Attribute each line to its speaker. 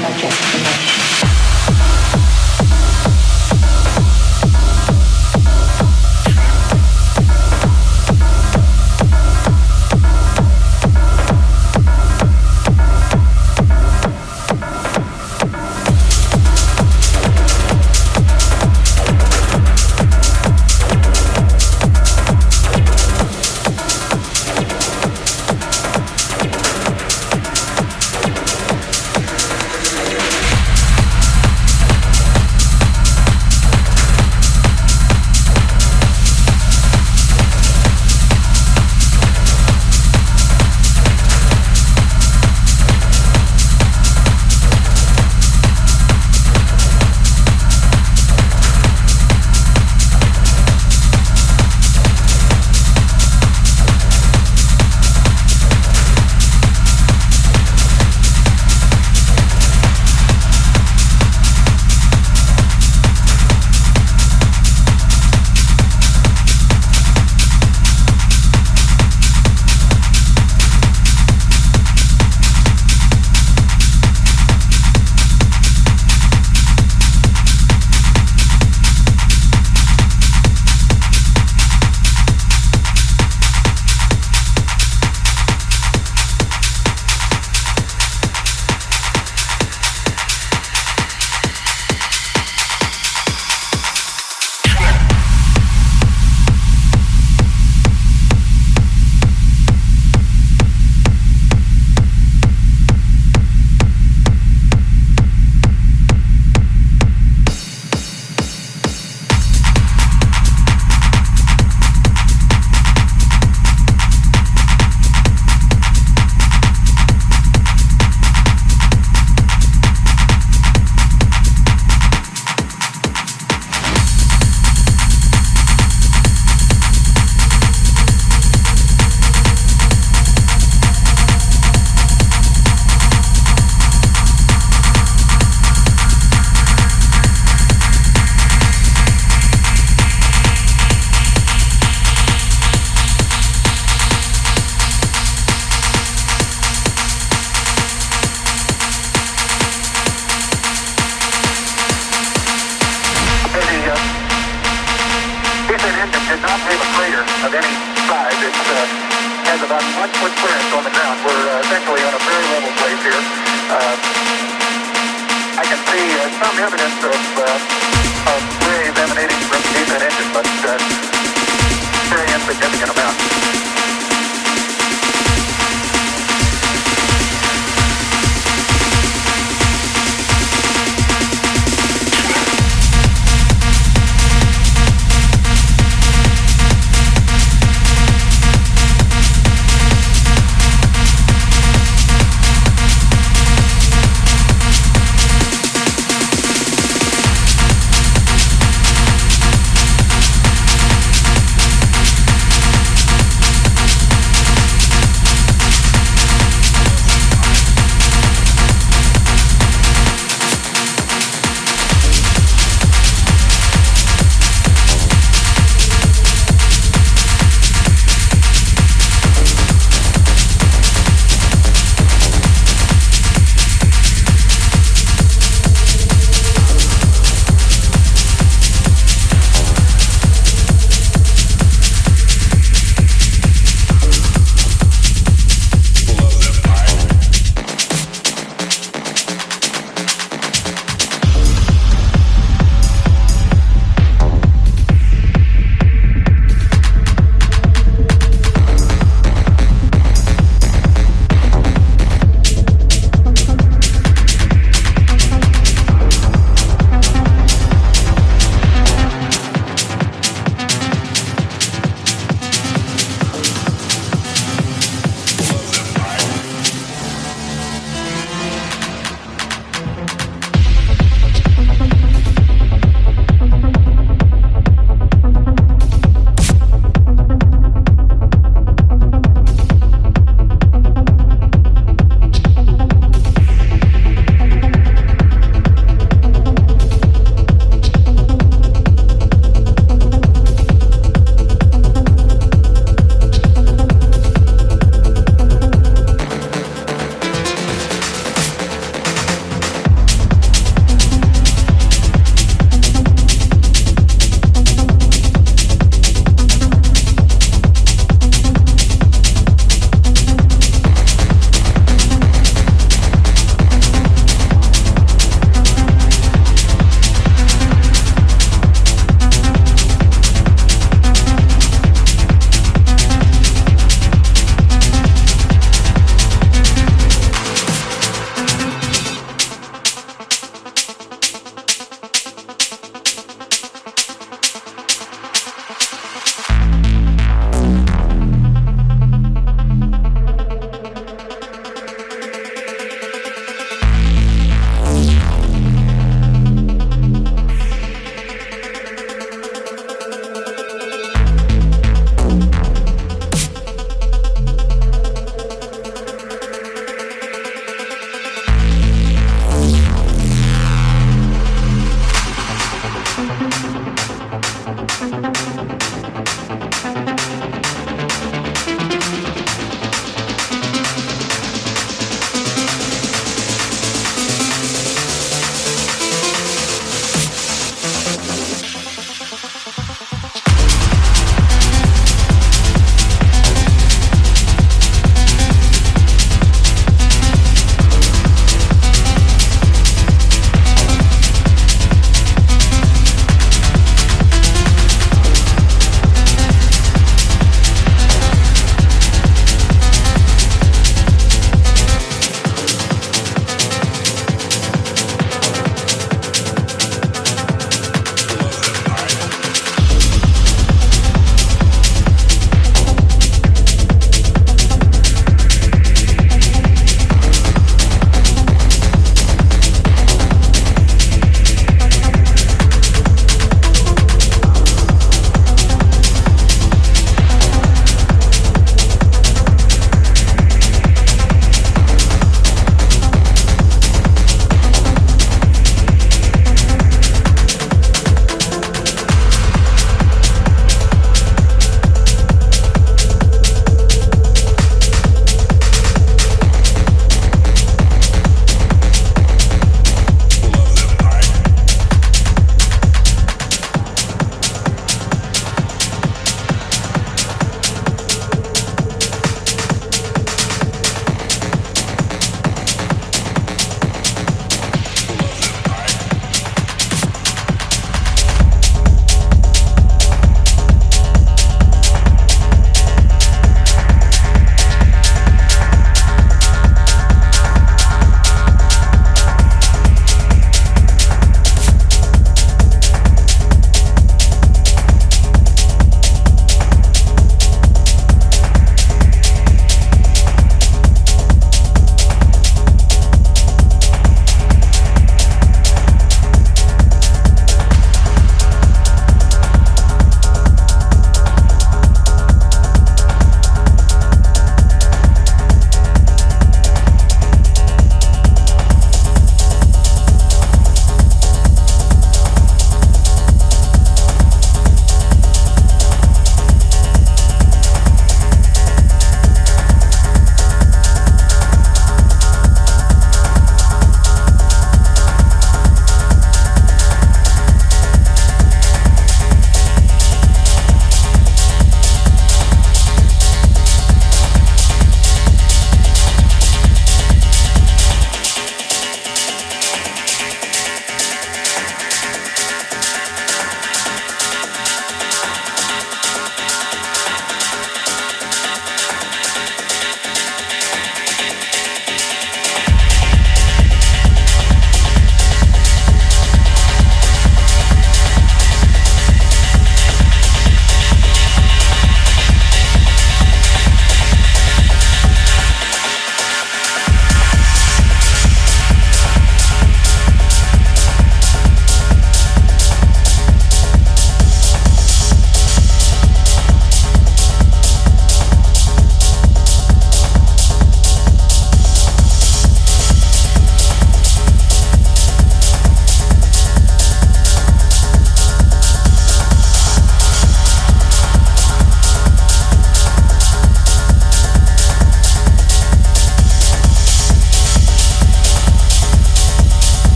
Speaker 1: Jack.